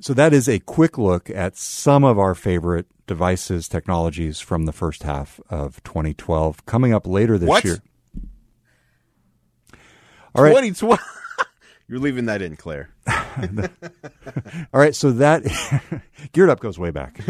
So that is a quick look at some of our favorite devices, technologies from the first half of 2012. Coming up later this What? year. All right. 2012. You're leaving that in, Claire. All right. So that geared up goes way back.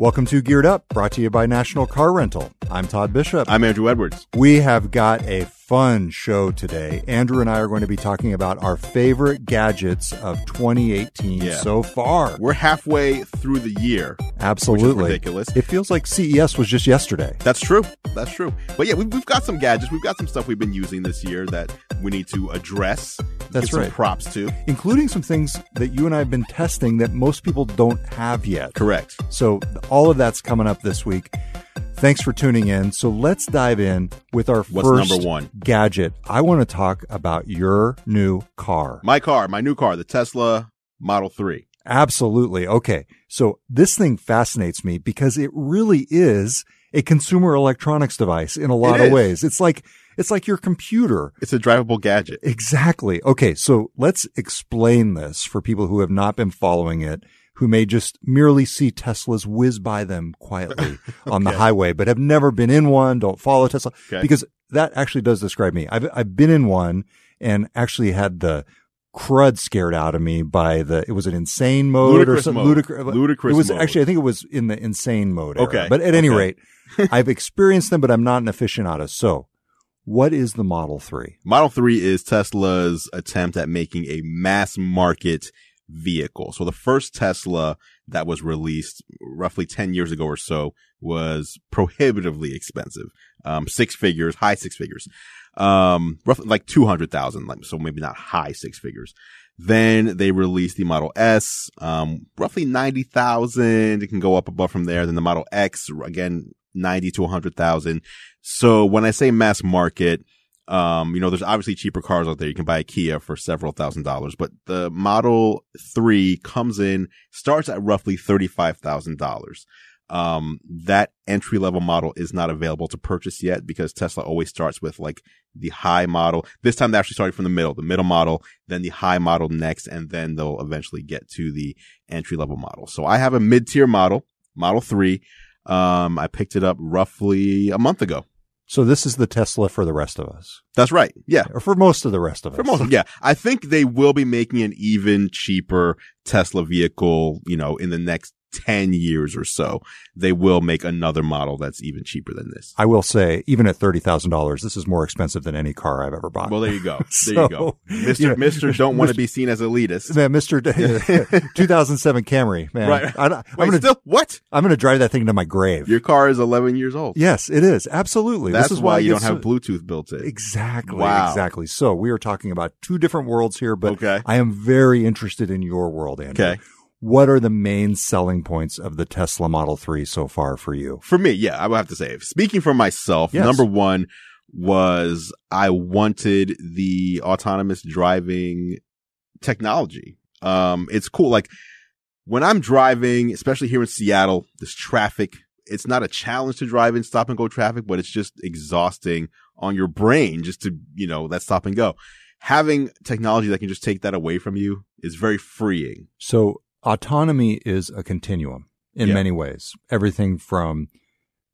Welcome to Geared Up, brought to you by National Car Rental. I'm Todd Bishop. I'm Andrew Edwards. We have got a fun show today. Andrew and I are going to be talking about our favorite gadgets of 2018 Yeah. so far. We're halfway through the year. Absolutely. ridiculous. It feels like CES was just yesterday. That's true. That's true. But yeah, we've, we've got some gadgets. We've got some stuff we've been using this year that we need to address. That's right. props to. including some things that you and I have been testing that most people don't have yet. Correct. So, all of that's coming up this week. Thanks for tuning in. So, let's dive in with our What's first number one? gadget. I want to talk about your new car. My car, my new car, the Tesla Model 3. Absolutely. Okay. So, this thing fascinates me because it really is a consumer electronics device in a lot of ways. It's like it's like your computer. It's a drivable gadget. Exactly. Okay, so let's explain this for people who have not been following it, who may just merely see Teslas whiz by them quietly on the highway, but have never been in one, don't follow Tesla. Okay. Because that actually does describe me. I've, I've been in one and actually had the crud scared out of me by the, it was an insane mode or Ludicrous something. mode. Ludicrous. Uh, Ludicrous It was mode. actually, I think it was in the insane mode. era. Okay. But at any Okay. rate, I've experienced them, but I'm not an aficionado. So what is the Model 3? Model 3 is Tesla's attempt at making a mass market vehicle. So the first Tesla that was released roughly 10 years ago or so was prohibitively expensive. Um, six figures, high six figures. Um, roughly like 200,000, like, so maybe not high six figures. Then they released the Model S, um, roughly 90,000. It can go up above from there. Then the Model X, again, 90 to 100,000. So when I say mass market, um, you know, there's obviously cheaper cars out there. You can buy a Kia for several thousand dollars, but the Model 3 comes in, starts at roughly $35,000. Um, that entry level model is not available to purchase yet because Tesla always starts with like the high model. This time they actually started from the middle, the middle model, then the high model next, and then they'll eventually get to the entry level model. So I have a mid tier model, Model 3. Um, I picked it up roughly a month ago. So this is the Tesla for the rest of us, That's right. Yeah. or for most of the rest of us. For most, yeah, I think they will be making an even cheaper Tesla vehicle, you know, in the next 10 years or so. They will make another model that's even cheaper than this. I will say, even at thirty thousand dollars, this is more expensive than any car I've ever bought. Well, there you go. There So, you go. Mr. you know, Mr. Don't want to be seen as elitist. man, thousand seven Camry, man. Right. I, am gonna, still, what? I'm gonna drive that thing to my grave. Your car is 11 years old. yes, it is absolutely. That's this is why I you don't have Bluetooth built in. Exactly. Wow. Exactly. So we are talking about two different worlds here, but Okay. I am very interested in your world, Andrew. Okay. What are the main selling points of the Tesla Model 3 so far for you? For me, yeah, I would have to say, speaking for myself, Yes. number one was I wanted the autonomous driving technology. Um, it's cool. Like when I'm driving, especially here in Seattle, this traffic, it's not a challenge to drive in stop and go traffic, but it's just exhausting on your brain just to, you know, that stop and go. Having technology that can just take that away from you is very freeing. So autonomy is a continuum in Yeah. many ways. Everything from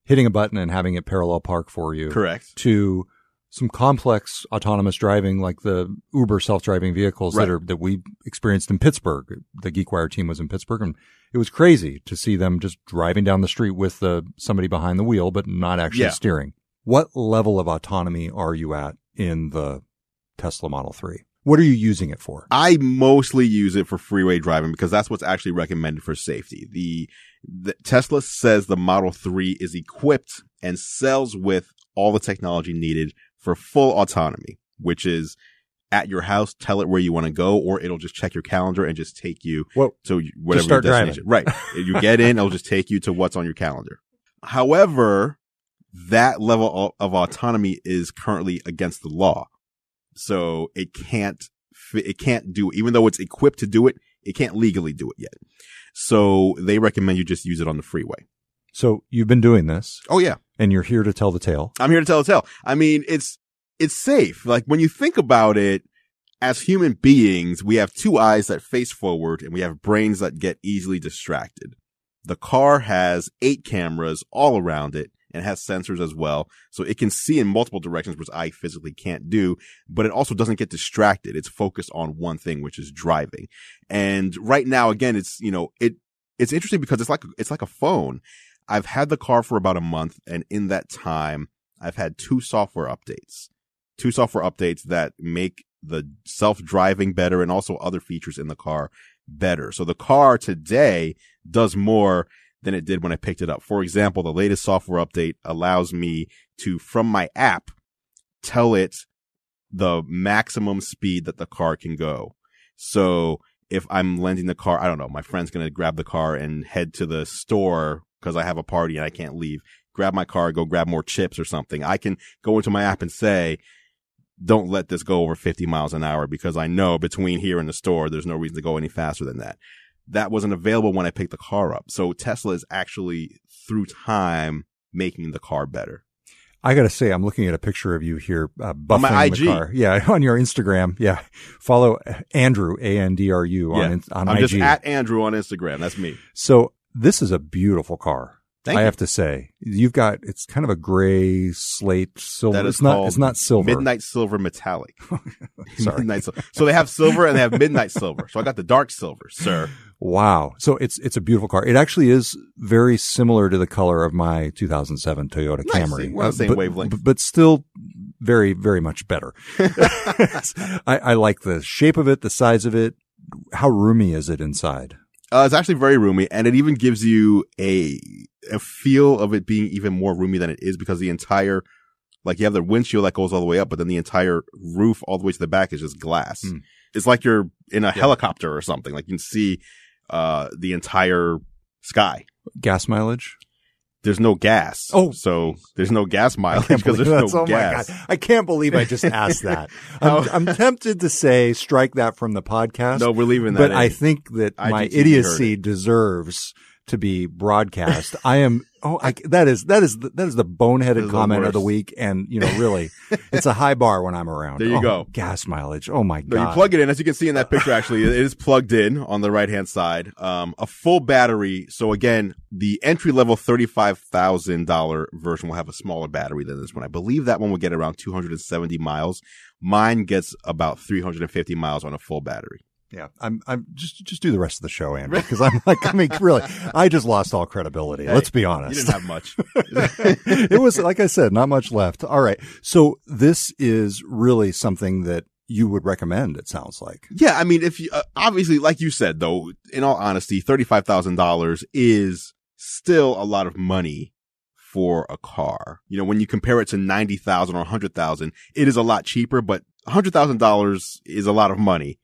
hitting a button and having it parallel park for you Correct. to some complex autonomous driving like the Uber self-driving vehicles Right. that are that we experienced in Pittsburgh. The GeekWire team was in Pittsburgh and it was crazy to see them just driving down the street with uh, somebody behind the wheel but not actually Yeah. steering. What level of autonomy are you at in the Tesla Model 3? What are you using it for? I mostly use it for freeway driving because that's what's actually recommended for safety. The, the Tesla says the Model 3 is equipped and sells with all the technology needed for full autonomy, which is at your house, tell it where you want to go, or it'll just check your calendar and just take you Well, to whatever start your destination. Right. you get in, it'll just take you to what's on your calendar. However, that level of autonomy is currently against the law. So it can't, it can't do, even though it's equipped to do it, it can't legally do it yet. So they recommend you just use it on the freeway. So you've been doing this Oh yeah. and you're here to tell the tale. I'm here to tell a tale. I mean, it's, it's safe. Like when you think about it, as human beings, we have two eyes that face forward and we have brains that get easily distracted. The car has eight cameras all around it and has sensors as well. So it can see in multiple directions, which I physically can't do, but it also doesn't get distracted. It's focused on one thing, which is driving. And right now, again, it's, you know, it, it's interesting because it's like, it's like a phone. I've had the car for about a month and in that time, I've had two software updates, two software updates that make the self-driving better and also other features in the car better. So the car today does more than it did when I picked it up. For example, the latest software update allows me to, from my app, tell it the maximum speed that the car can go. So if I'm lending the car, I don't know, my friend's going to grab the car and head to the store because I have a party and I can't leave. Grab my car, go grab more chips or something. I can go into my app and say, don't let this go over 50 miles an hour because I know between here and the store, there's no reason to go any faster than that. That wasn't available when I picked the car up. So Tesla is actually through time making the car better. I got to say, I'm looking at a picture of you here, uh, buffing On the car. Yeah, on your Instagram. Yeah, follow Andrew A N D R U on Yeah. in- on I'm IG. just at Andrew on Instagram. That's me. so this is a beautiful car. Thank I you. have to say, you've got it's kind of a gray slate silver. That is it's not. It's not silver. Midnight Silver Metallic. Sorry. Midnight Silver. So they have silver and they have Midnight Silver. So I got the dark silver, sir. Wow. So it's it's a beautiful car. It actually is very similar to the color of my 2007 Toyota Nice. Camry. We're on the uh, same but, wavelength. but- but still very very much better. I, I like the shape of it, the size of it. How roomy is it inside? Uh, it's actually very roomy and it even gives you a, a feel of it being even more roomy than it is because the entire, like you have the windshield that goes all the way up, but then the entire roof all the way to the back is just glass. Hmm. It's like you're in a helicopter or something. Like you can see, uh, the entire sky. Gas mileage? There's no gas. Oh. so there's no gas mileage because there's no oh gas. my god! I can't believe I just asked that. I'm, oh. I'm tempted to say strike that from the podcast. No, we're leaving that. but in. I think that my idiocy deserves to be broadcast. I am. Oh, I, that is that is the, that is the boneheaded is the comment of the week, and you know, really, it's a high bar when I'm around. There you Oh, go. Gas mileage. Oh my No, god! you plug it in, as you can see in that picture. Actually, it is plugged in on the right hand side. Um, a full battery. So again, the entry level thirty five thousand dollar version will have a smaller battery than this one. I believe that one will get around two hundred and seventy miles. Mine gets about three hundred and fifty miles on a full battery. Yeah, I'm. I'm just just do the rest of the show, Andrew, because I'm like, I mean, really, I just lost all credibility. Hey, Let's be You honest. didn't have much. it was like I said, not much left. All right, so this is really something that you would recommend. It sounds like. Yeah, I mean, if you, uh, obviously, like you said, though, in all honesty, $35,000 is still a lot of money for a car. You know, when you compare it to 90,000 or 100,000, it is a lot cheaper, but $100,000 is a lot of money.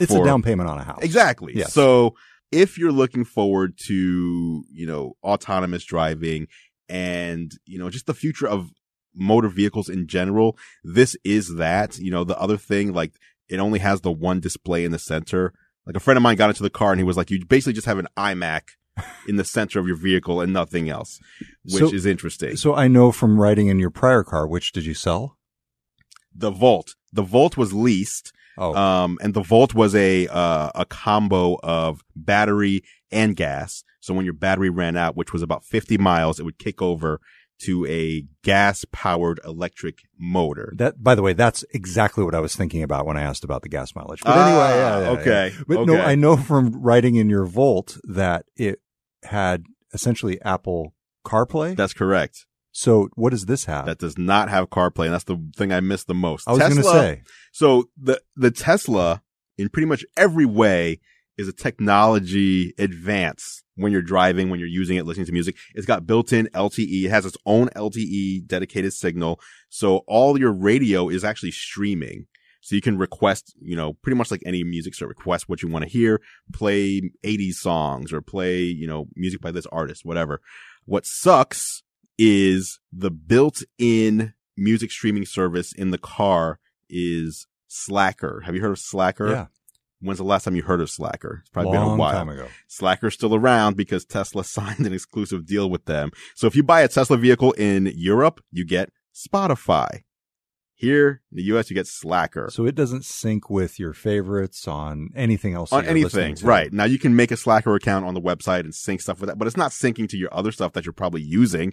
It's for- a down payment on a house. Exactly. Yes. So if you're looking forward to, you know, autonomous driving and, you know, just the future of motor vehicles in general, this is that. You know, the other thing, like it only has the one display in the center. Like a friend of mine got into the car and he was like, you basically just have an iMac in the center of your vehicle and nothing else, which So- is interesting. So I know from riding in your prior car, which did you sell? the Volt, the Volt was leased. Oh, Um, and the Volt was a, uh, a combo of battery and gas. So when your battery ran out, which was about 50 miles, it would kick over to a gas powered electric motor. that by the way, that's exactly what I was thinking about when I asked about the gas mileage. But Ah, anyway, yeah, yeah, okay. yeah. But no. I know from riding in your Volt that it had essentially Apple CarPlay. That's correct. So what does this have? That does not have CarPlay. And that's the thing I miss the most. I was going to say. So the, the Tesla in pretty much every way is a technology advance when you're driving, when you're using it, listening to music. It's got built-in LTE. It has its own LTE dedicated signal. So all your radio is actually streaming. So you can request, you know, pretty much like any music service, request what you want to hear, play 80s songs or play, you know, music by this artist, whatever. What sucks is the built-in music streaming service in the car is Slacker. Have you heard of Slacker? Yeah. When's the last time you heard of Slacker? It's probably Long been a while. time ago. Slacker's still around because Tesla signed an exclusive deal with them. So if you buy a Tesla vehicle in Europe, you get Spotify. Here in the US, you get Slacker. So it doesn't sync with your favorites on anything else. on that you're listening anything. Right. Now you can make a Slacker account on the website and sync stuff with that, but it's not syncing to your other stuff that you're probably using.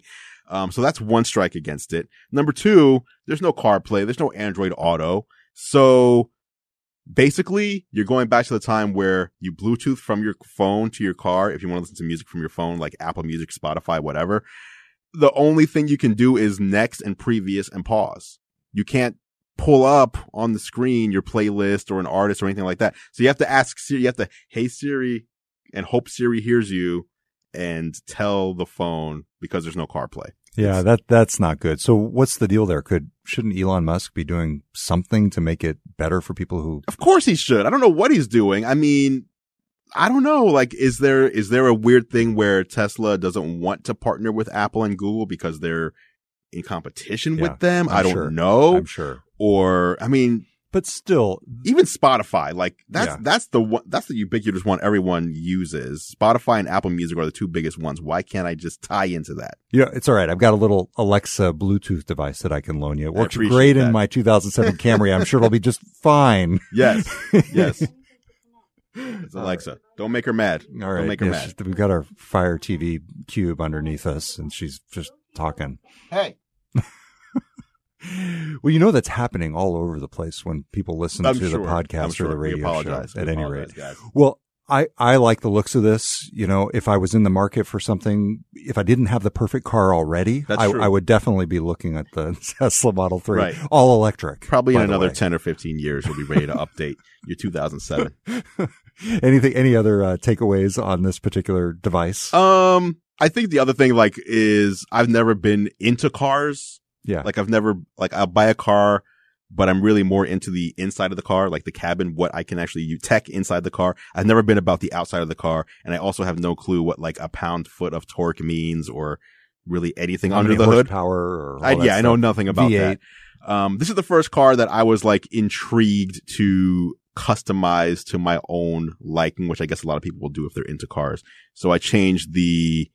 Um, so that's one strike against it. Number two, there's no CarPlay. There's no Android Auto. So basically you're going back to the time where you Bluetooth from your phone to your car. If you want to listen to music from your phone, like Apple Music, Spotify, whatever, the only thing you can do is next and previous and pause. You can't pull up on the screen your playlist or an artist or anything like that. So you have to ask Siri, you have to, hey Siri, and hope Siri hears you and tell the phone because there's no CarPlay. Yeah, that that's not good. So what's the deal there? Could shouldn't Elon Musk be doing something to make it better for people who Of course he should. I don't know what he's doing. I mean, I don't know. Like, is there, is there a weird thing where Tesla doesn't want to partner with Apple and Google because they're in competition Yeah, with them? I'm I don't sure. know. I'm sure. Or, I mean, But still, even Spotify, like that's, Yeah. that's the one, that's the ubiquitous one everyone uses. Spotify and Apple Music are the two biggest ones. Why can't I just tie into that? yeah it's all right. I've got a little Alexa Bluetooth device that I can loan you. It works appreciate great in my 2007 Camry. I'm sure it'll be just fine. Yes. Yes. It's Alexa. Don't make her mad. All right. Don't make her Yeah, mad. We've got our Fire TV cube underneath us and she's just talking. Hey. Well, you know that's happening all over the place when people listen I'm to the sure. I'm podcast sure. or the radio show. At any rate, guys. well, I I like the looks of this. You know, if I was in the market for something, if I didn't have the perfect car already, I. I would definitely be looking at the Tesla Model Three, Right. all electric. Probably in another way. 10 or 15 years, you'll be ready to update your 2007. Anything? Any other uh, takeaways on this particular device? Um, I think the other thing, like, is I've never been into cars. Yeah, Like, I've never, like, I'll buy a car, but I'm really more into the inside of the car, like the cabin, what I can actually use, tech inside the car. I've never been about the outside of the car. And I also have no clue what, like, a pound foot of torque means or really anything How under the hood. Power I, yeah, I know nothing about V8. that. Um, this is the first car that I was like intrigued to customize to my own liking, which I guess a lot of people will do if they're into cars. So I changed the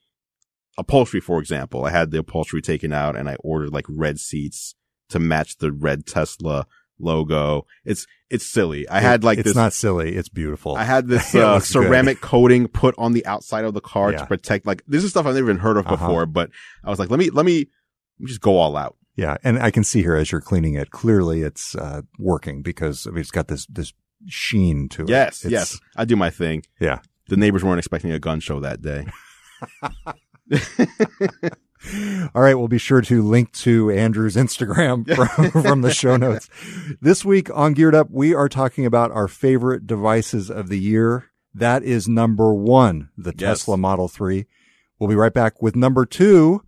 upholstery, for example. I had the upholstery taken out and I ordered like red seats to match the red Tesla logo. It's, it's silly. I had like this it's this. not silly. It's beautiful. I had this uh, looks good. ceramic coating put on the outside of the car Yeah. to protect. Like this is stuff I've never even heard of Uh-huh. before, but I was like, let me let me, let me just go all out. Yeah, and I can see here as you're cleaning it, clearly it's uh, working because I mean, it's got this this sheen to it. Yes, It's- yes, I do my thing. Yeah. The neighbors weren't expecting a gun show that day. All right, we'll be sure to link to Andrew's Instagram from, from the show notes. This week on Geared Up, we are talking about our favorite devices of the year. That is number one, the Yes. Tesla Model 3. We'll be right back with number two,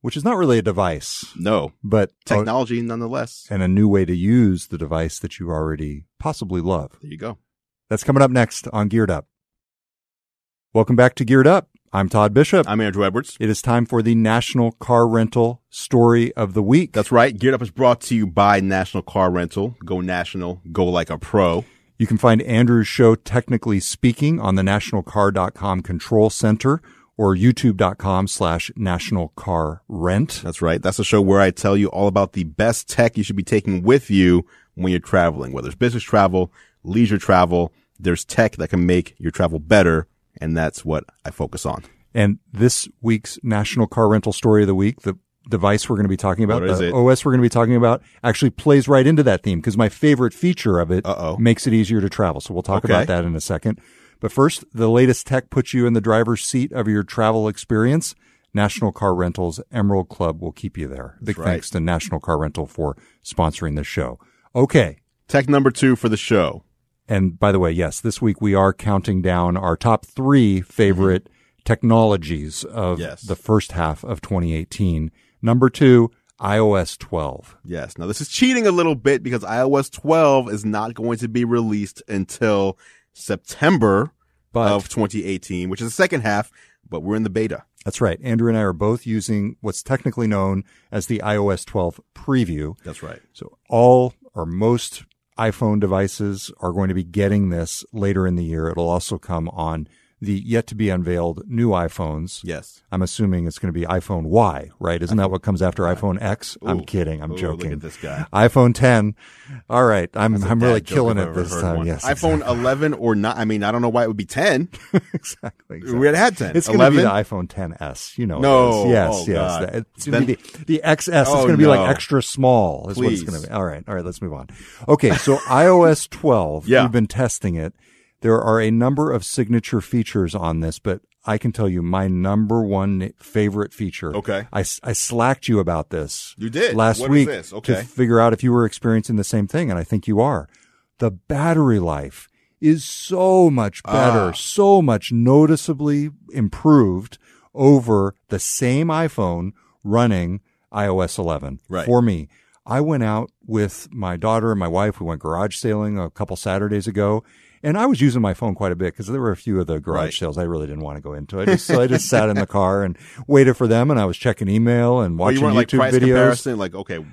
which is not really a device, No but technology, nonetheless. and a new way to use the device that you already possibly love. There you go. That's coming up next on Geared Up. Welcome back to Geared Up. I'm Todd Bishop. I'm Andrew Edwards. It is time for the National Car Rental Story of the Week. That's right. Geared Up is brought to you by National Car Rental. Go national. Go like a pro. You can find Andrew's show, Technically Speaking, on the nationalcar.com control center or youtube.com slash national car rent. That's right. That's the show where I tell you all about the best tech you should be taking with you when you're traveling, whether it's business travel, leisure travel. There's tech that can make your travel better. And that's what I focus on. And this week's National Car Rental Story of the Week, the device we're going to be talking about, the it? OS we're going to be talking about, actually plays right into that theme because my favorite feature of it Uh-oh. makes it easier to travel. So we'll talk Okay. about that in a second. But first, the latest tech puts you in the driver's seat of your travel experience. National Car Rental's Emerald Club will keep you there. Big right. thanks to National Car Rental for sponsoring this show. Okay. Tech number two for the show. And by the way, yes, this week we are counting down our top three favorite mm-hmm. technologies of Yes. the first half of 2018. Number two, iOS 12. Yes. Now this is cheating a little bit because iOS 12 is not going to be released until September But of 2018, which is the second half, but we're in the beta. that's right. Andrew and I are both using what's technically known as the iOS 12 preview. That's right. So all or most iPhone devices are going to be getting this later in the year. It'll also come on the yet to be unveiled new iPhones. Yes. I'm assuming it's going to be iPhone Y, right? Isn't that what comes after iPhone X? I'm kidding. I'm Ooh, joking. Look at this guy. iPhone 10. All right. I'm I'm really killing it this time. one. Yes. iPhone 11 or not. I mean, I don't know why it would be 10. exactly. exactly. We had had 10. It's going to be 11? the iPhone 10s. You know. No. Yes. Oh, yes. God. It's going to be the, the XS. It's Oh, going to be like extra small. Is what it's Please. going to be. All right. All right. Let's move on. Okay. So iOS 12. Yeah. We've been testing it. There are a number of signature features on this, but I can tell you my number one favorite feature. Okay. I, I slacked you about this. You did? last What week this? to Okay. figure out if you were experiencing the same thing, and I think you are. The battery life is so much better, Ah. so much noticeably improved over the same iPhone running iOS 11 Right. for me. I went out with my daughter and my wife. We went garage sailing a couple Saturdays ago. And I was using my phone quite a bit because there were a few of the garage Right. sales I really didn't want to go into. I just, so I just sat in the car and waited for them, and I was checking email and Oh, watching you weren't like YouTube price videos. comparison? Like, okay.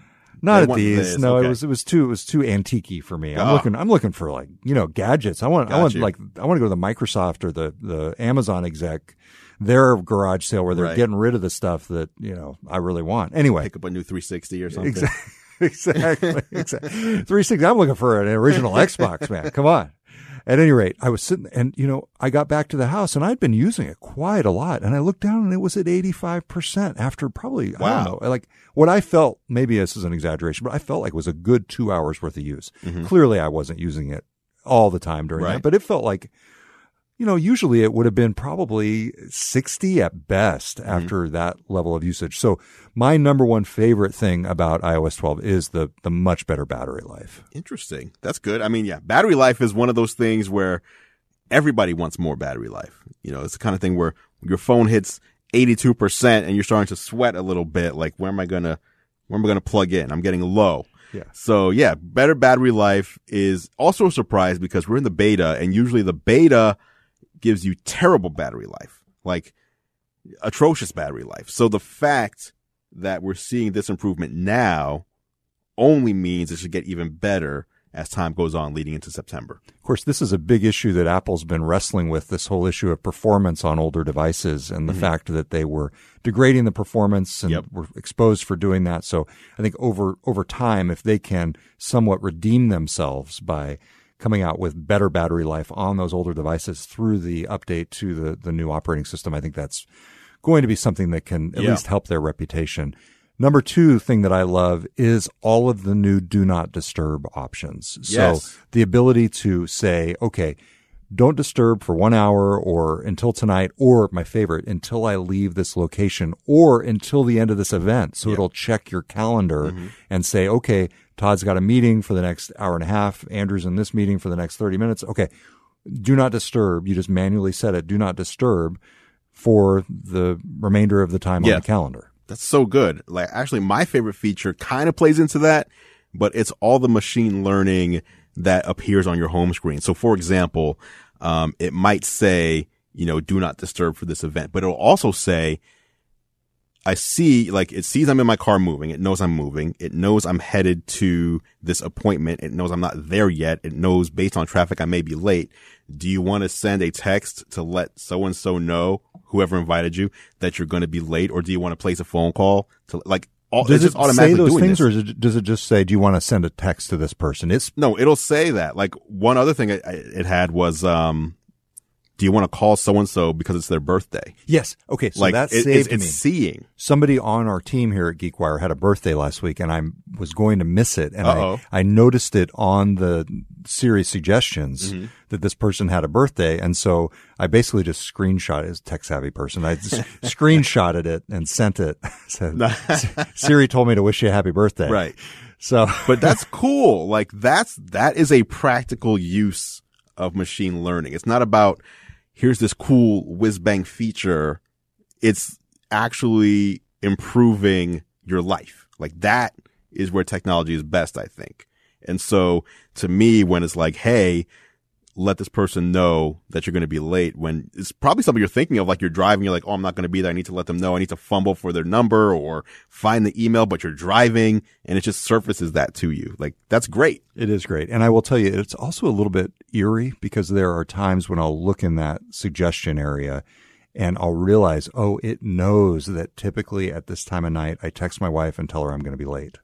Not at these. this. No, Okay. it was it was too it was too antique for me. I'm Ah. looking I'm looking for like you know gadgets. I want I want you. like I want to go to the Microsoft or the the Amazon exec their garage sale where they're Right. getting rid of the stuff that you know I really want. Anyway, Pick up a new 360 or something. exactly exactly exactly. 360. I'm looking for an original Xbox man. Come on. At any rate, I was sitting and you know I got back to the house and I'd been using it quite a lot and I looked down and it was at 85 percent after probably I Wow. don't know like what I felt maybe this is an exaggeration but I felt like it was a good two hours worth of use. Mhm. Clearly, I wasn't using it all the time during Right. that, but it felt like you know usually it would have been probably 60 at best Mm-hmm. after that level of usage. So my number one favorite thing about iOS 12 is the the much better battery life. Interesting. That's good. I mean, yeah, battery life is one of those things where everybody wants more battery life. You know, it's the kind of thing where your phone hits 82% and you're starting to sweat a little bit. Like, where am I going to, where am I going to plug in? I'm getting low. Yeah. So yeah, better battery life is also a surprise because we're in the beta and usually the beta gives you terrible battery life, like atrocious battery life. So the fact that we're seeing this improvement now only means it should get even better as time goes on leading into September. Of course, this is a big issue that Apple's been wrestling with this whole issue of performance on older devices and the mm-hmm. fact that they were degrading the performance and Yep. were exposed for doing that. So I think over, over time, if they can somewhat redeem themselves by coming out with better battery life on those older devices through the update to the, the new operating system, I think that's going to be something that can at Yeah. least help their reputation. Number two thing that I love is all of the new do not disturb options. Yes. So the ability to say, okay, don't disturb for one hour or until tonight, or my favorite, until I leave this location or until the end of this event. So it'll check your calendar mm-hmm. and say, okay, Todd's got a meeting for the next hour and a half. Andrew's in this meeting for the next 30 minutes. Okay. Do not disturb. You just manually set it. Do not disturb for the remainder of the time Yeah. on the calendar. That's so good. Like actually my favorite feature kind of plays into that, but it's all the machine learning that appears on your home screen. So for example, um, it might say, you know, do not disturb for this event, but it'll also say, I see, like, it sees I'm in my car moving. It knows I'm moving. It knows I'm headed to this appointment. It knows I'm not there yet. It knows based on traffic I may be late. Do you want to send a text to let so and so know, whoever invited you, that you're going to be late? Or do you want to place a phone call to, like, all, Does it automatically say those things, this. or it, does it just say, "Do you want to send a text to this person?" It's No, it'll say that. Like one other thing it, it had was, um, do you want to call so and so because it's their birthday? yes, okay. So like that it- saved it's, it's me. seeing. Somebody on our team here at GeekWire had a birthday last week, and I was going to miss it, and Uh-oh. I, I noticed it on the Siri suggestions Mm-hmm. that this person had a birthday, and so I basically just screenshot it as a tech savvy person. I just screenshotted it and sent it. Said, Siri told me to wish you a happy birthday. Right. So, But that's cool. Like that's, that is a practical use of machine learning. It's not about here's this cool whiz bang feature. It's actually improving your life. Like that is where technology is best, I think. And so to me, when it's like, Hey, let this person know that you're going to be late when it's probably something you're thinking of, like you're driving, you're like, oh, I'm not going to be there. I need to let them know. I need to fumble for their number or find the email, but you're driving and it just surfaces that to you. Like that's great. It is great. And I will tell you, it's also a little bit eerie because there are times when I'll look in that suggestion area and I'll realize, oh, it knows that typically at this time of night, I text my wife and tell her I'm going to be late.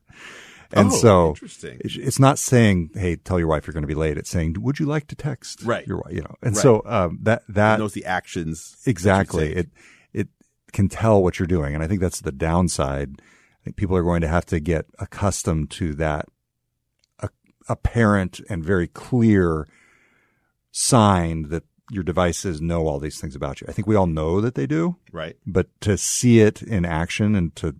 And Oh, so interesting. it's- not saying, "Hey, tell your wife you're going to be late." It's saying, "Would you like to text Right. your wife?" You know, and Right. so um, that that knows the actions. exactly it it can tell what you're doing, and I think that's the downside. I think people are going to have to get accustomed to that a, apparent and very clear sign that your devices know all these things about you. I think we all know that they do, right. but to see it in action and to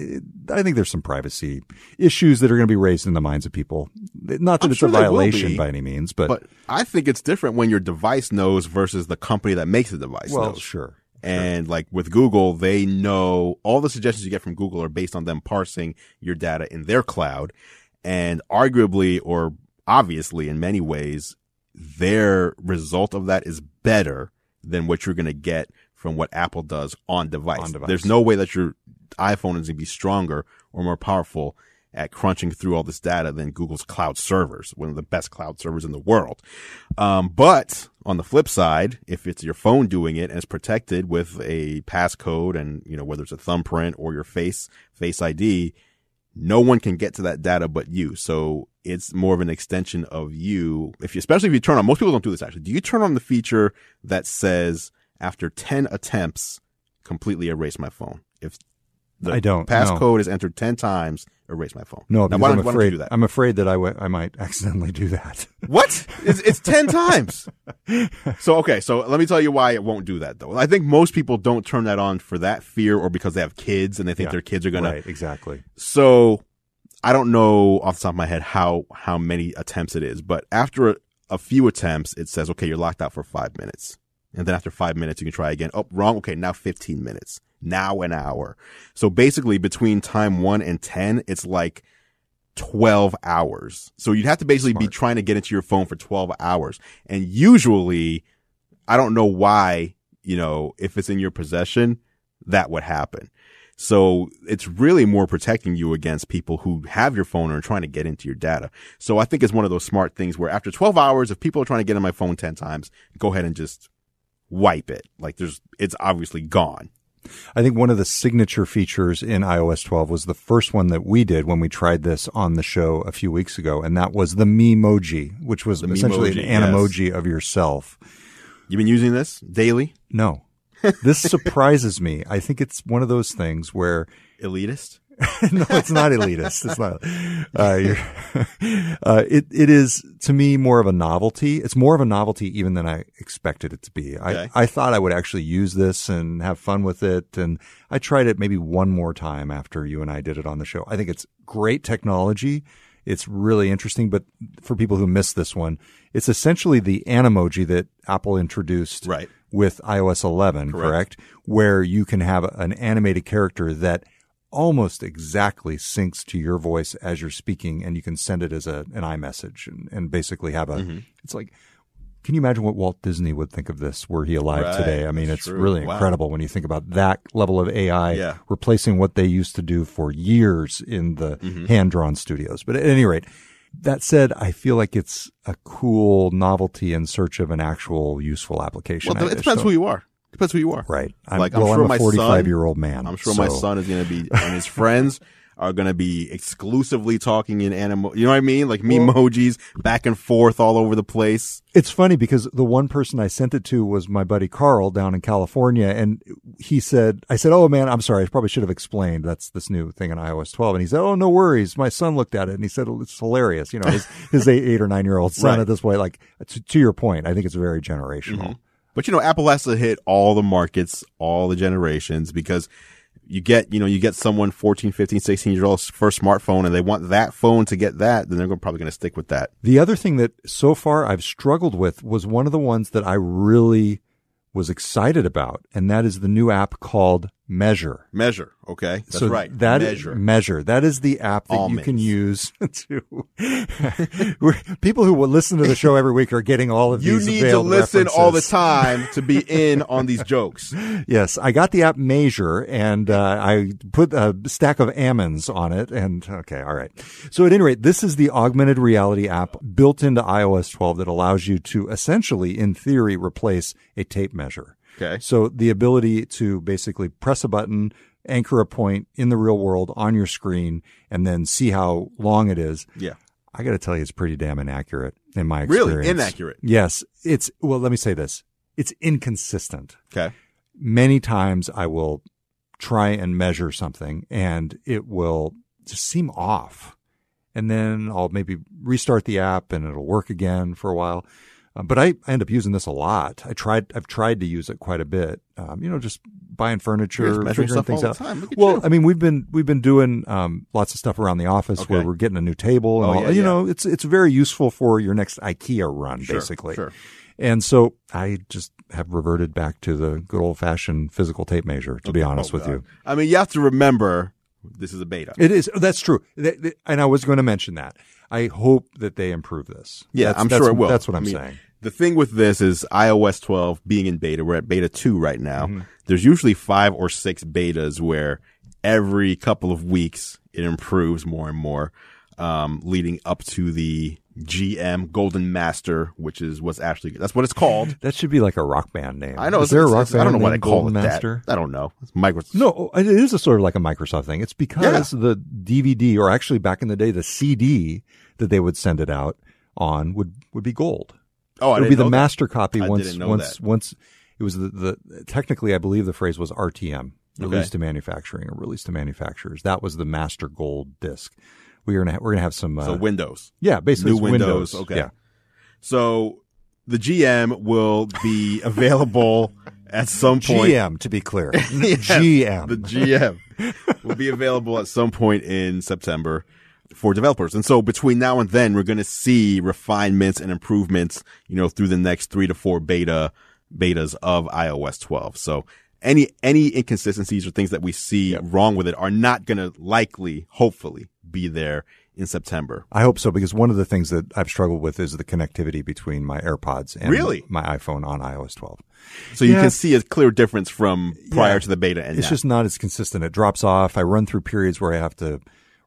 it, I think there's some privacy issues that are going to be raised in the minds of people. Not that I'm it's sure a violation be, by any means, but, But I think it's different when your device knows versus the company that makes the device well, knows. sure. And like with Google, they know all the suggestions you get from Google are based on them parsing your data in their cloud. And arguably or obviously in many ways, their result of that is better than what you're going to get from what Apple does on device. On device. There's no way that your iPhone is going to be stronger or more powerful at crunching through all this data than Google's cloud servers, one of the best cloud servers in the world. Um, but on the flip side, if it's your phone doing it and it's protected with a passcode and, you know, whether it's a thumbprint or your face, face ID, no one can get to that data but you. So it's more of an extension of you. If you, especially if you turn on, most people don't do this actually. Do you turn on the feature that says after 10 attempts, completely erase my phone? If the I don't, no. passcode is entered 10 times, erase my phone. No, Now, why I'm don't, why afraid do that? I'm afraid that I w- I might accidentally do that. What? It's, it's 10 times. So, okay. So let me tell you why it won't do that though. I think most people don't turn that on for that fear or because they have kids and they think Yeah. their kids are going to. right, exactly. So I don't know off the top of my head how, how many attempts it is, but after a, a few attempts, it says, okay, you're locked out for five minutes. And then after five minutes, you can try again. Oh, wrong. Okay. Now 15 minutes. Now an hour. So basically between time one and 10, it's like 12 hours. So you'd have to basically be trying to get into your phone for 12 hours. And usually, I don't know why, you know, if it's in your possession, that would happen. So it's really more protecting you against people who have your phone or are trying to get into your data. So I think it's one of those smart things where after 12 hours, if people are trying to get on my phone 10 times, go ahead and just wipe it. Like there's, it's obviously gone. I think one of the signature features in iOS 12 was the first one that we did when we tried this on the show a few weeks ago, and that was the Memoji, which was The essentially Memoji, an yes. emoji of yourself. You've been using this daily? No. This surprises me. I think it's one of those things where Elitist? no, it's not elitist. It's not. Uh, uh, it it is to me more of a novelty. It's more of a novelty even than I expected it to be. Okay. I I thought I would actually use this and have fun with it, and I tried it maybe one more time after you and I did it on the show. I think it's great technology. It's really interesting, but for people who missed this one, it's essentially the Animoji that Apple introduced Right. with iOS 11, correct. Where you can have an animated character that almost exactly syncs to your voice as you're speaking, and you can send it as a an iMessage and, and basically have a. Mm-hmm. It's like, can you imagine what Walt Disney would think of this were he alive Right, today? I mean, it's true. really Wow. incredible when you think about that level of AI Yeah. replacing what they used to do for years in the Mm-hmm. hand drawn studios. But at any rate. That said, I feel like it's a cool novelty in search of an actual useful application. Well, it depends don't- who you are. Depends who you are. Right. I'm, Like, I'm sure I'm my a son- 45 year old man. I'm sure my son is going to be, and his friends are going to be exclusively talking in animal. You know what I mean? Like emojis back and forth all over the place. It's funny because the one person I sent it to was my buddy Carl down in California. And he said, I said, Oh man, I'm sorry. I probably should have explained that's this new thing in iOS 12. And he said, Oh, no worries. My son looked at it and he said, "Oh, it's hilarious. You know, his, his eight, eight or nine year old son Right. at this point, like to, to your point, I think it's very generational. Mm-hmm. But you know, Apple has to hit all the markets, all the generations because you get, you know, you get someone 14, 15, 16 year old first smartphone and they want that phone to get that, then they're probably going to stick with that. The other thing that so far I've struggled with was one of the ones that I really was excited about, and that is the new app called Measure. Measure. Okay. That's so right. That Measure. Measure. That is the app that you can use to. people who will listen to the show every week are getting all of you these. You need to listen all the time to be in on these jokes. Yes, I got the app Measure and uh, I put a stack of almonds on it. And okay, all right. So at any rate, this is the augmented reality app built into iOS 12 that allows you to essentially, in theory, replace a tape measure. Okay. So the ability to basically press a button, anchor a point in the real world on your screen, and then see how long it is. Yeah. I got to tell you, it's pretty damn inaccurate in my experience. Really? Inaccurate? Yes. It's, well, let me say this. It's inconsistent Okay. many times I will try and measure something and it will just seem off. And then I'll maybe restart the app and it'll work again for a while. Uh, but I, I end up using this a lot. I tried, I've tried to use it quite a bit. Um, you know, just buying furniture, figuring stuff things out. Well, you. I mean, we've been we've been doing um, lots of stuff around the office where we're getting a new table and Oh, all. yeah, you yeah. know, it's it's very useful for your next IKEA run, Sure, basically. Sure. And so I just have reverted back to the good old fashioned physical tape measure, to be honest Oh, with God. you. I mean, you have to remember this is a beta. It is. That's true. And I was going to mention that. I hope that they improve this. Yeah, That's- I'm that's- sure it will. That's what I I'm mean, saying. The thing with this is iOS 12 being in beta. We're at beta two right now. Mm-hmm. There's usually five or six betas where every couple of weeks it improves more and more, um, leading up to the GM Golden Master, which is what's actually, that's what it's called. That should be like a rock band name. I know. Is it's- there a rock band I don't know why they named call Golden it Master? that. I don't know. It's Microsoft. No, it is a sort of like a Microsoft thing. It's because the DVD, or actually back in the day, the CD that they would send it out on would would be gold. Oh, I it would be the that. master copy I once once that. once it was the, the technically I believe the phrase was RTM release Okay. to manufacturing or release to manufacturers. That was the master gold disc. We're gonna ha- we're gonna have some uh, So Windows. yeah basically new Windows, Windows. okay. Yeah. So the GM will be available at some point. GM to be clear. Yes, GM. The GM will be available at some point in September for developers. And so between now and then, we're going to see refinements and improvements, you know, through the next three to four beta betas of iOS 12. So any, any inconsistencies or things that we see wrong with it are not going to likely, hopefully be there in September. I hope so because one of the things that I've struggled with is the connectivity between my AirPods and Really? my iPhone on iOS 12. So you Yeah. can see a clear difference from prior Yeah. to the beta and It's now. just not as consistent. It drops off. I run through periods where I have to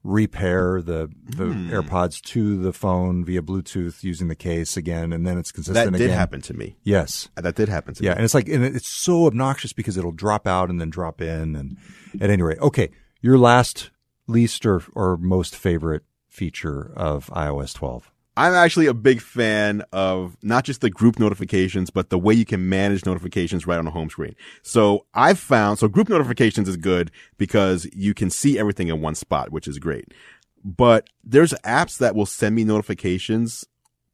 repair the, the Hmm. AirPods to the phone via Bluetooth using the case again, and then it's consistent that did again. happen to me. Yes. That did happen to Yeah. me. Yeah, and it's like, and it's so obnoxious because it'll drop out and then drop in. And at any rate, okay. Your last, least, or, or most favorite feature of iOS 12. I'm actually a big fan of not just the group notifications, but the way you can manage notifications right on the home screen. So I've found, so group notifications is good because you can see everything in one spot, which is great. But there's apps that will send me notifications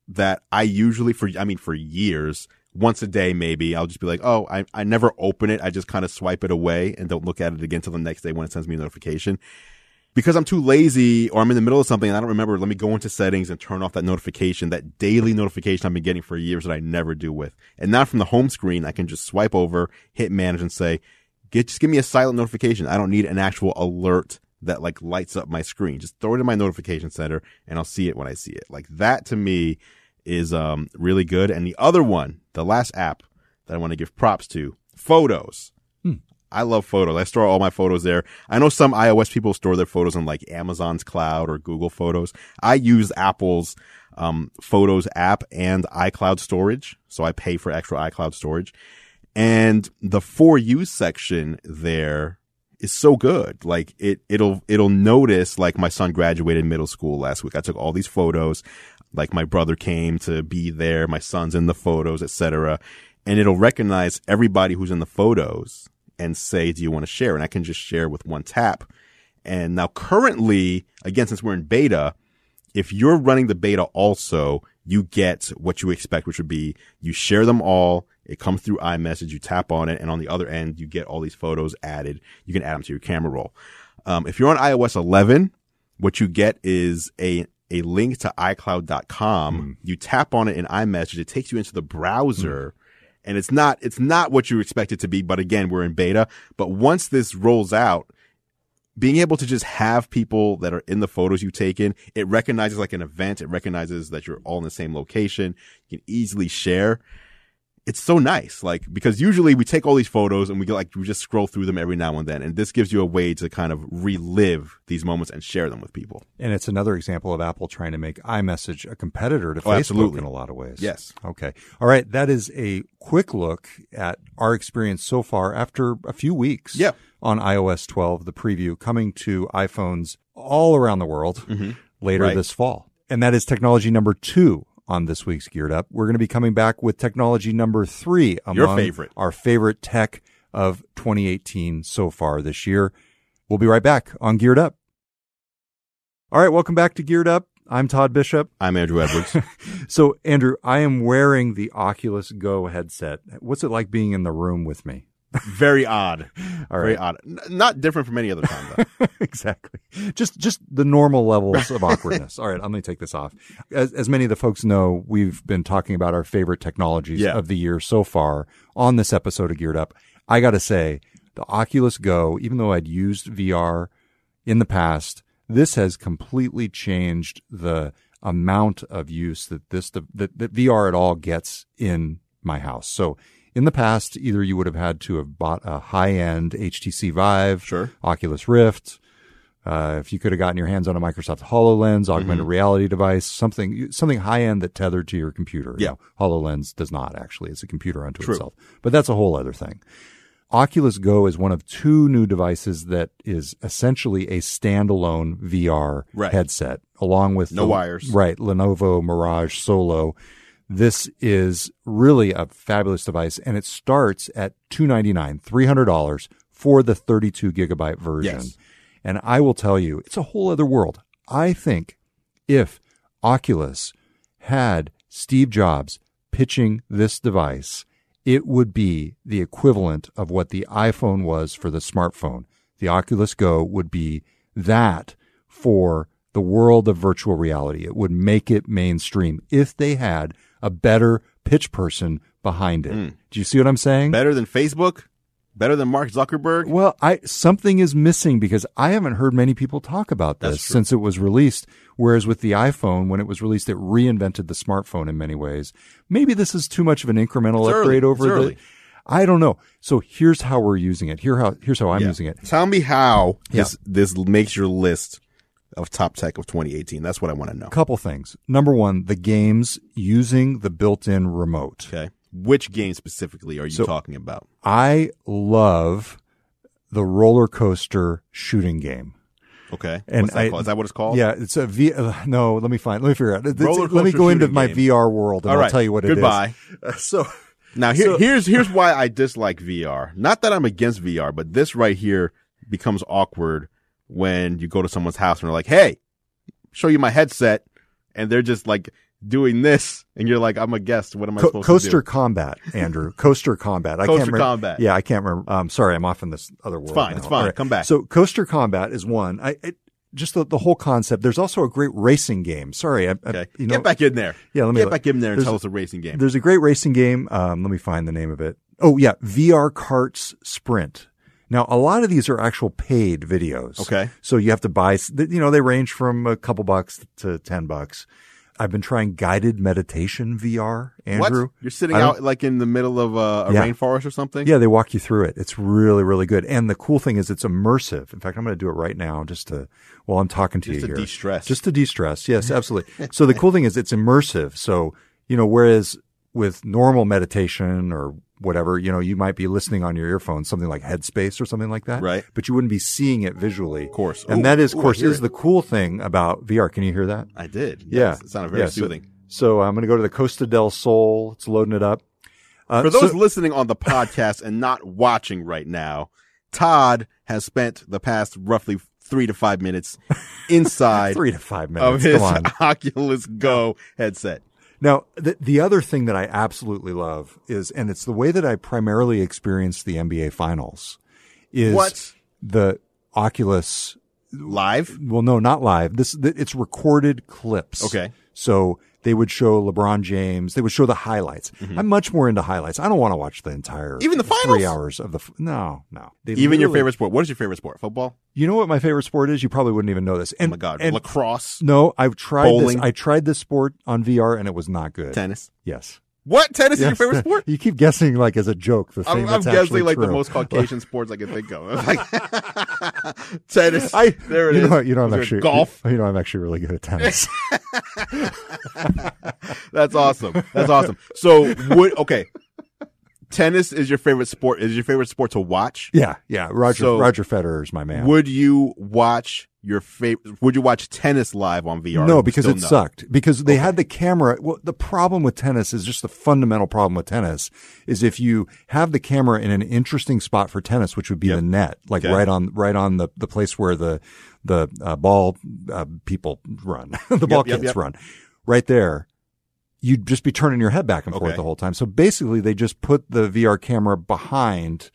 that I usually for, I mean, for years, once a day, maybe I'll just be like, Oh, I, I never open it. I just kind of swipe it away and don't look at it again till the next day when it sends me a notification because I'm too lazy or I'm in the middle of something and I don't remember, let me go into settings and turn off that notification, that daily notification I've been getting for years that I never do with. And now from the home screen, I can just swipe over, hit manage and say, get, just give me a silent notification. I don't need an actual alert that like lights up my screen. Just throw it in my notification center and I'll see it when I see it. Like that to me is, um, really good. And the other one, the last app that I want to give props to, photos. I love photos. I store all my photos there. I know some iOS people store their photos on like Amazon's cloud or Google Photos. I use Apple's um, Photos app and iCloud storage, so I pay for extra iCloud storage. And the for you section there is so good. Like it, it'll, it'll notice like my son graduated middle school last week. I took all these photos. Like my brother came to be there. My son's in the photos, etc. And it'll recognize everybody who's in the photos and say, do you want to share? And I can just share with one tap. And now currently, again, since we're in beta, if you're running the beta also, you get what you expect, which would be you share them all. It comes through iMessage. You tap on it. And on the other end, you get all these photos added. You can add them to your camera roll. Um, if you're on iOS 11, what you get is a, a link to iCloud.com. You tap on it in iMessage. It takes you into the browser and it's not it's not what you expect it to be. But again, we're in beta. But once this rolls out, being able to just have people that are in the photos you've taken, it recognizes like an event. It recognizes that you're all in the same location. You can easily share. It's so nice. Like, because usually we take all these photos and we get like, we just scroll through them every now and then. And this gives you a way to kind of relive these moments and share them with people. And it's another example of Apple trying to make iMessage a competitor to Oh, Facebook absolutely. in a lot of ways. Yes. Okay. All right. That is a quick look at our experience so far after a few weeks Yeah. on iOS 12, the preview coming to iPhones all around the world mm-hmm. later Right. this fall. And that is technology number two on this week's Geared Up. We're going to be coming back with technology number three among Your favorite. our favorite tech of 2018 so far this year. We'll be right back on Geared Up. All right. Welcome back to Geared Up. I'm Todd Bishop. I'm Andru Edwards. So, Andru, I am wearing the Oculus Go headset. What's it like being in the room with me? Very odd. All Very right. odd. N- not different from any other time though. exactly. Just just the normal levels of awkwardness. All right, I'm going to take this off. As, as many of the folks know, we've been talking about our favorite technologies Yeah. of the year so far on this episode of Geared Up. I got to say, the Oculus Go, even though I'd used VR in the past, this has completely changed the amount of use that this the, that, that VR at all gets in my house. So in the past, either you would have had to have bought a high-end HTC Vive, Sure. Oculus Rift. Uh, if you could have gotten your hands on a Microsoft HoloLens, augmented Mm-hmm. reality device, something something high end that tethered to your computer. You Yeah. know, HoloLens does not actually; it's a computer unto True. itself. But that's a whole other thing. Oculus Go is one of two new devices that is essentially a standalone VR Right. headset, along with No the- wires. Right, Lenovo Mirage Solo. This is really a fabulous device, and it starts at 299, $300 for the thirty two gigabyte version. Yes. And I will tell you, it's a whole other world. I think if Oculus had Steve Jobs pitching this device, it would be the equivalent of what the iPhone was for the smartphone. The Oculus Go would be that for the world of virtual reality. It would make it mainstream if they had a better pitch person behind it. Hmm. Do you see what I'm saying? Better than Facebook? Better than Mark Zuckerberg? Well, I something is missing because I haven't heard many people talk about this since it was released. Whereas with the iPhone, when it was released, it reinvented the smartphone in many ways. Maybe this is too much of an incremental It's early. upgrade over It's the. I don't know. So here's how we're using it. Here how here's how I'm Yeah. using it. Tell me how Yeah. this this makes your list of top tech of 2018. That's what I want to know. A couple things. Number one, the games using the built-in remote. Okay. Which game specifically are you So- talking about? I love the roller coaster shooting game. Okay. And What's that I- called? Is that what it's called? Yeah, it's a V. Uh, no, let me find. Let me figure out. It's- Roller let me go into my game. VR world and All I'll right. tell you what it is. Goodbye. Uh, so Now here, So- here's here's why I dislike VR. Not that I'm against VR, but this right here becomes awkward when you go to someone's house and they're like, "Hey, show you my headset," and they're just like doing this, and you're like, "I'm a guest. What am I Co- supposed coaster to do?" Coaster combat, Andru. coaster combat. I Coaster can't remember. combat. Yeah, I can't remember. Um, sorry, I'm off in this other world. It's fine, now. it's fine. All Come back. So coaster combat is one. I it, just the, the whole concept. There's also a great racing game. Sorry, I, I- Okay, you know, get back in there. Yeah, let me get look. back in there and There's- tell us a racing game. There's a great racing game. Um, let me find the name of it. Oh yeah, VR Karts Sprint. Now a lot of these are actual paid videos. Okay. So you have to buy. You know, they range from a couple bucks to ten bucks. I've been trying guided meditation VR, Andru. What? You're sitting out like in the middle of a, a Yeah. rainforest or something? Yeah, they walk you through it. It's really, really good. And the cool thing is it's immersive. In fact, I'm going to do it right now just to, while I'm talking to Just you to here. Just to de-stress. Just to de-stress. Yes, absolutely. so the cool thing is it's immersive. So, you know, whereas with normal meditation or whatever, you know, you might be listening on your earphones, something like Headspace or something like that. Right. But you wouldn't be seeing it visually. Of course. And Ooh, that is, of course, is it. the cool thing about VR. Can you hear that? I did. Yeah. Yes, It sounded very Yeah, soothing. So, I'm going to go to the Costa del Sol. It's loading it up. Uh, For those so- listening on the podcast and not watching right now, Todd has spent the past roughly three to five minutes inside three to five minutes of his Oculus Go headset. Now, the, the other thing that I absolutely love is, and it's the way that I primarily experienced the NBA finals is What? the Oculus. Live? Well, no, not live. This, it's recorded clips. Okay. So they would show LeBron James. They would show the highlights. I'm much more into highlights. I don't want to watch the entire Mm-hmm. Even the three hours of the. f- No, no. They Even your favorite sport. What is your favorite sport? Football? You know what my favorite sport is? You probably wouldn't even know this. Oh my god, and- lacrosse, no, I've tried Bowling? this. I tried this sport on VR and it was not good. tennis. Yes. What tennis is your favorite sport? You keep guessing like as a joke the thing I'm, I'm guessing like the most Caucasian sports I can think of. Like tennis. I there it you is. Know, you know, I'm actually golf. You know, I'm actually really good at tennis. That's awesome. That's awesome. So would okay. Tennis is your favorite sport. Is your favorite sport to watch? yeah, yeah. Roger So- Roger Federer is my man. Would you watch your favorite? Would you watch tennis live on VR? no, because it no. sucked. Because they had the camera. Well, the problem with tennis is just the fundamental problem with tennis is if you have the camera in an interesting spot for tennis, which would be Yep. the net, like Okay. right on right on the the place where the the uh, ball uh, people run, the ball yep, kids yep. run, right there. You'd just be turning your head back and forth the whole time. So basically, they just put the VR camera behind,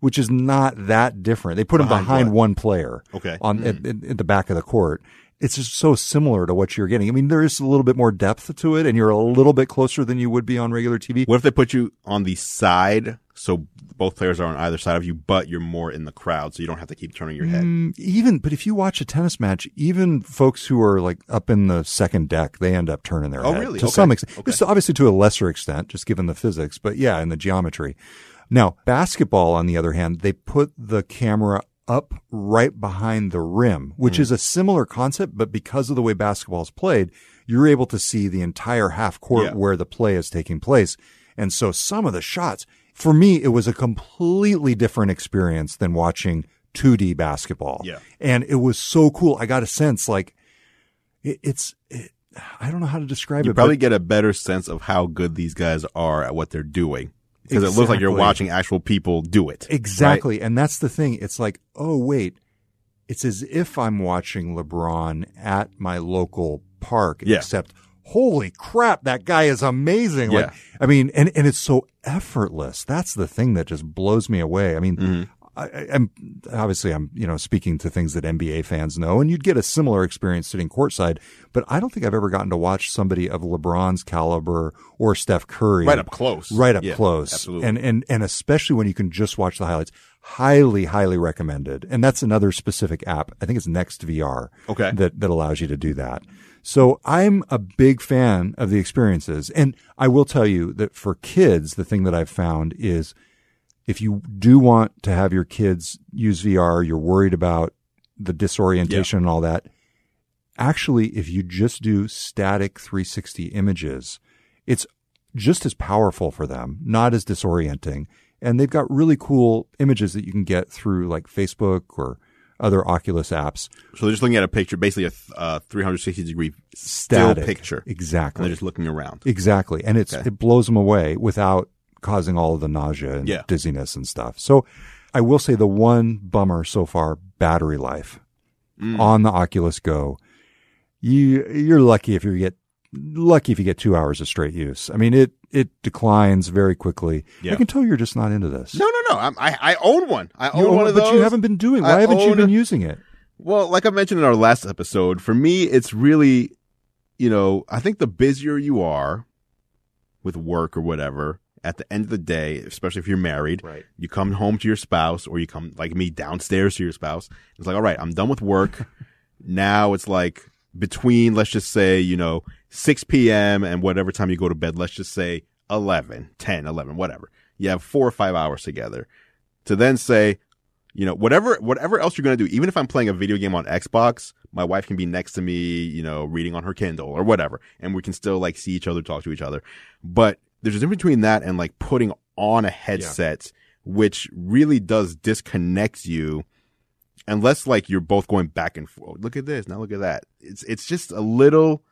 which is not that different. They put them Behind behind what? one player Okay. on hmm. at, at, at the back of the court. It's just so similar to what you're getting. I mean, there is a little bit more depth to it, and you're a little bit closer than you would be on regular TV. What if they put you on the side so both players are on either side of you, but you're more in the crowd, so you don't have to keep turning your head? Mm, even, but if you watch a tennis match, even folks who are like up in the second deck, they end up turning their Oh, head really? to Okay. some extent. Okay. Just obviously to a lesser extent, just given the physics, but yeah, in the geometry. Now, basketball, on the other hand, they put the camera up right behind the rim, which Hmm. is a similar concept, but because of the way basketball is played, you're able to see the entire half court Yeah. where the play is taking place. And so some of the shots, for me, it was a completely different experience than watching 2D basketball. Yeah. And it was so cool. I got a sense like it, it's, it, I don't know how to describe it. You it. probably get a better sense of how good these guys are at what they're doing because it looks like you're watching actual people do it. exactly. And that's the thing. It's like, oh, wait, it's as if I'm watching LeBron at my local park, Yeah. except holy crap, that guy is amazing. Like, Yeah. I mean, and, and it's so effortless. That's the thing that just blows me away. I mean, Mm-hmm. I, I- I'm obviously I'm you know speaking to things that NBA fans know, and you'd get a similar experience sitting courtside. But I don't think I've ever gotten to watch somebody of LeBron's caliber or Steph Curry Right up close. right up Yeah, close, absolutely. and and and especially when you can just watch the highlights. Highly, highly recommended. And that's another specific app. I think it's Next VR Okay. that that allows you to do that. So I'm a big fan of the experiences, and I will tell you that for kids, the thing that I've found is if you do want to have your kids use VR, you're worried about the disorientation and all that. Actually, if you just do static 360 images, it's just as powerful for them, not as disorienting. And they've got really cool images that you can get through like Facebook or other Oculus apps. So they're just looking at a picture, basically a uh, 360 degree still Static. picture. And Exactly. they're just looking around. Exactly. And it's Okay. it blows them away without causing all of the nausea and Yeah. dizziness and stuff. So I will say the one bummer so far, battery life Mm. on the Oculus Go. You you're lucky if you get lucky if you get 2 hours of straight use. I mean it it declines very quickly. Yeah. I can tell you're just not into this. No, no, no. I'm, I I own one. I own own one of but those. you haven't been doing. I Why haven't you been a- using it? Well, like I mentioned in our last episode, for me, it's really, you know, I think the busier you are with work or whatever, at the end of the day, especially if you're married, Right. you come home to your spouse or you come like me downstairs to your spouse. It's like, all right, I'm done with work. now it's like between, let's just say, you know, 6 p.m. and whatever time you go to bed, let's just say 11, 10, 11, whatever. You have four or five hours together to then say, you know, whatever, whatever else you're going to do, even if I'm playing a video game on Xbox, my wife can be next to me, you know, reading on her Kindle or whatever. And we can still like see each other, talk to each other. But there's a difference between that and like putting on a headset, which really does disconnect you unless like you're both going back and forth. Look at this. Now look at that. It's, it's just a little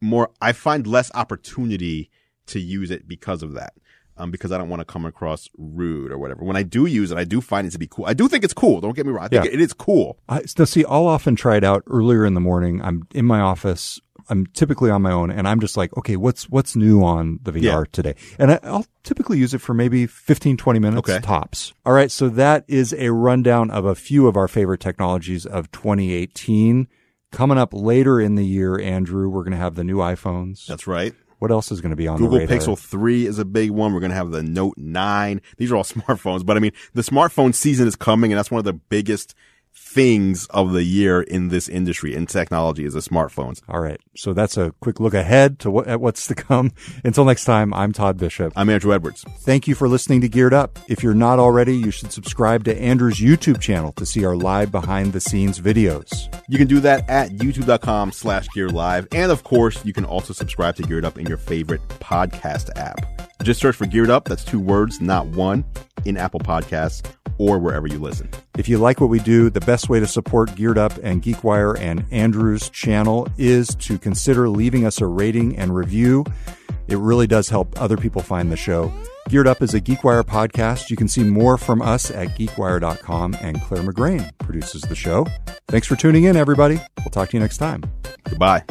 more, I find less opportunity to use it because of that. Um, because I don't want to come across rude or whatever. When I do use it, I do find it to be cool. I do think it's cool. Don't get me wrong. I think Yeah. it is cool. I, now, see, I'll often try it out earlier in the morning. I'm in my office. I'm typically on my own, and I'm just like, okay, what's what's new on the VR Yeah. today? And I, I'll typically use it for maybe 15, 20 minutes Okay. tops. All right, so that is a rundown of a few of our favorite technologies of 2018. Coming up later in the year, Andru, we're going to have the new iPhones. That's right. What else is going to be on Google? Pixel 3 is a big one. We're going to have the Note 9. These are all smartphones, but I mean, the smartphone season is coming and that's one of the biggest things of the year in this industry in technology is the smartphones. All right. So that's a quick look ahead to what, at what's to come. Until next time, I'm Todd Bishop. I'm Andru Edwards. Thank you for listening to Geared Up. If you're not already, you should subscribe to Andru's YouTube channel to see our live behind the scenes videos. You can do that at youtube.com slash gear live. And of course, you can also subscribe to Geared Up in your favorite podcast app. Just search for Geared Up. That's two words, not one, in Apple Podcasts or wherever you listen. If you like what we do, the best way to support Geared Up and GeekWire and Andru's channel is to consider leaving us a rating and review. It really does help other people find the show. Geared Up is a GeekWire podcast. You can see more from us at geekwire.com, and Clare McGrane produces the show. Thanks for tuning in, everybody. We'll talk to you next time. Goodbye.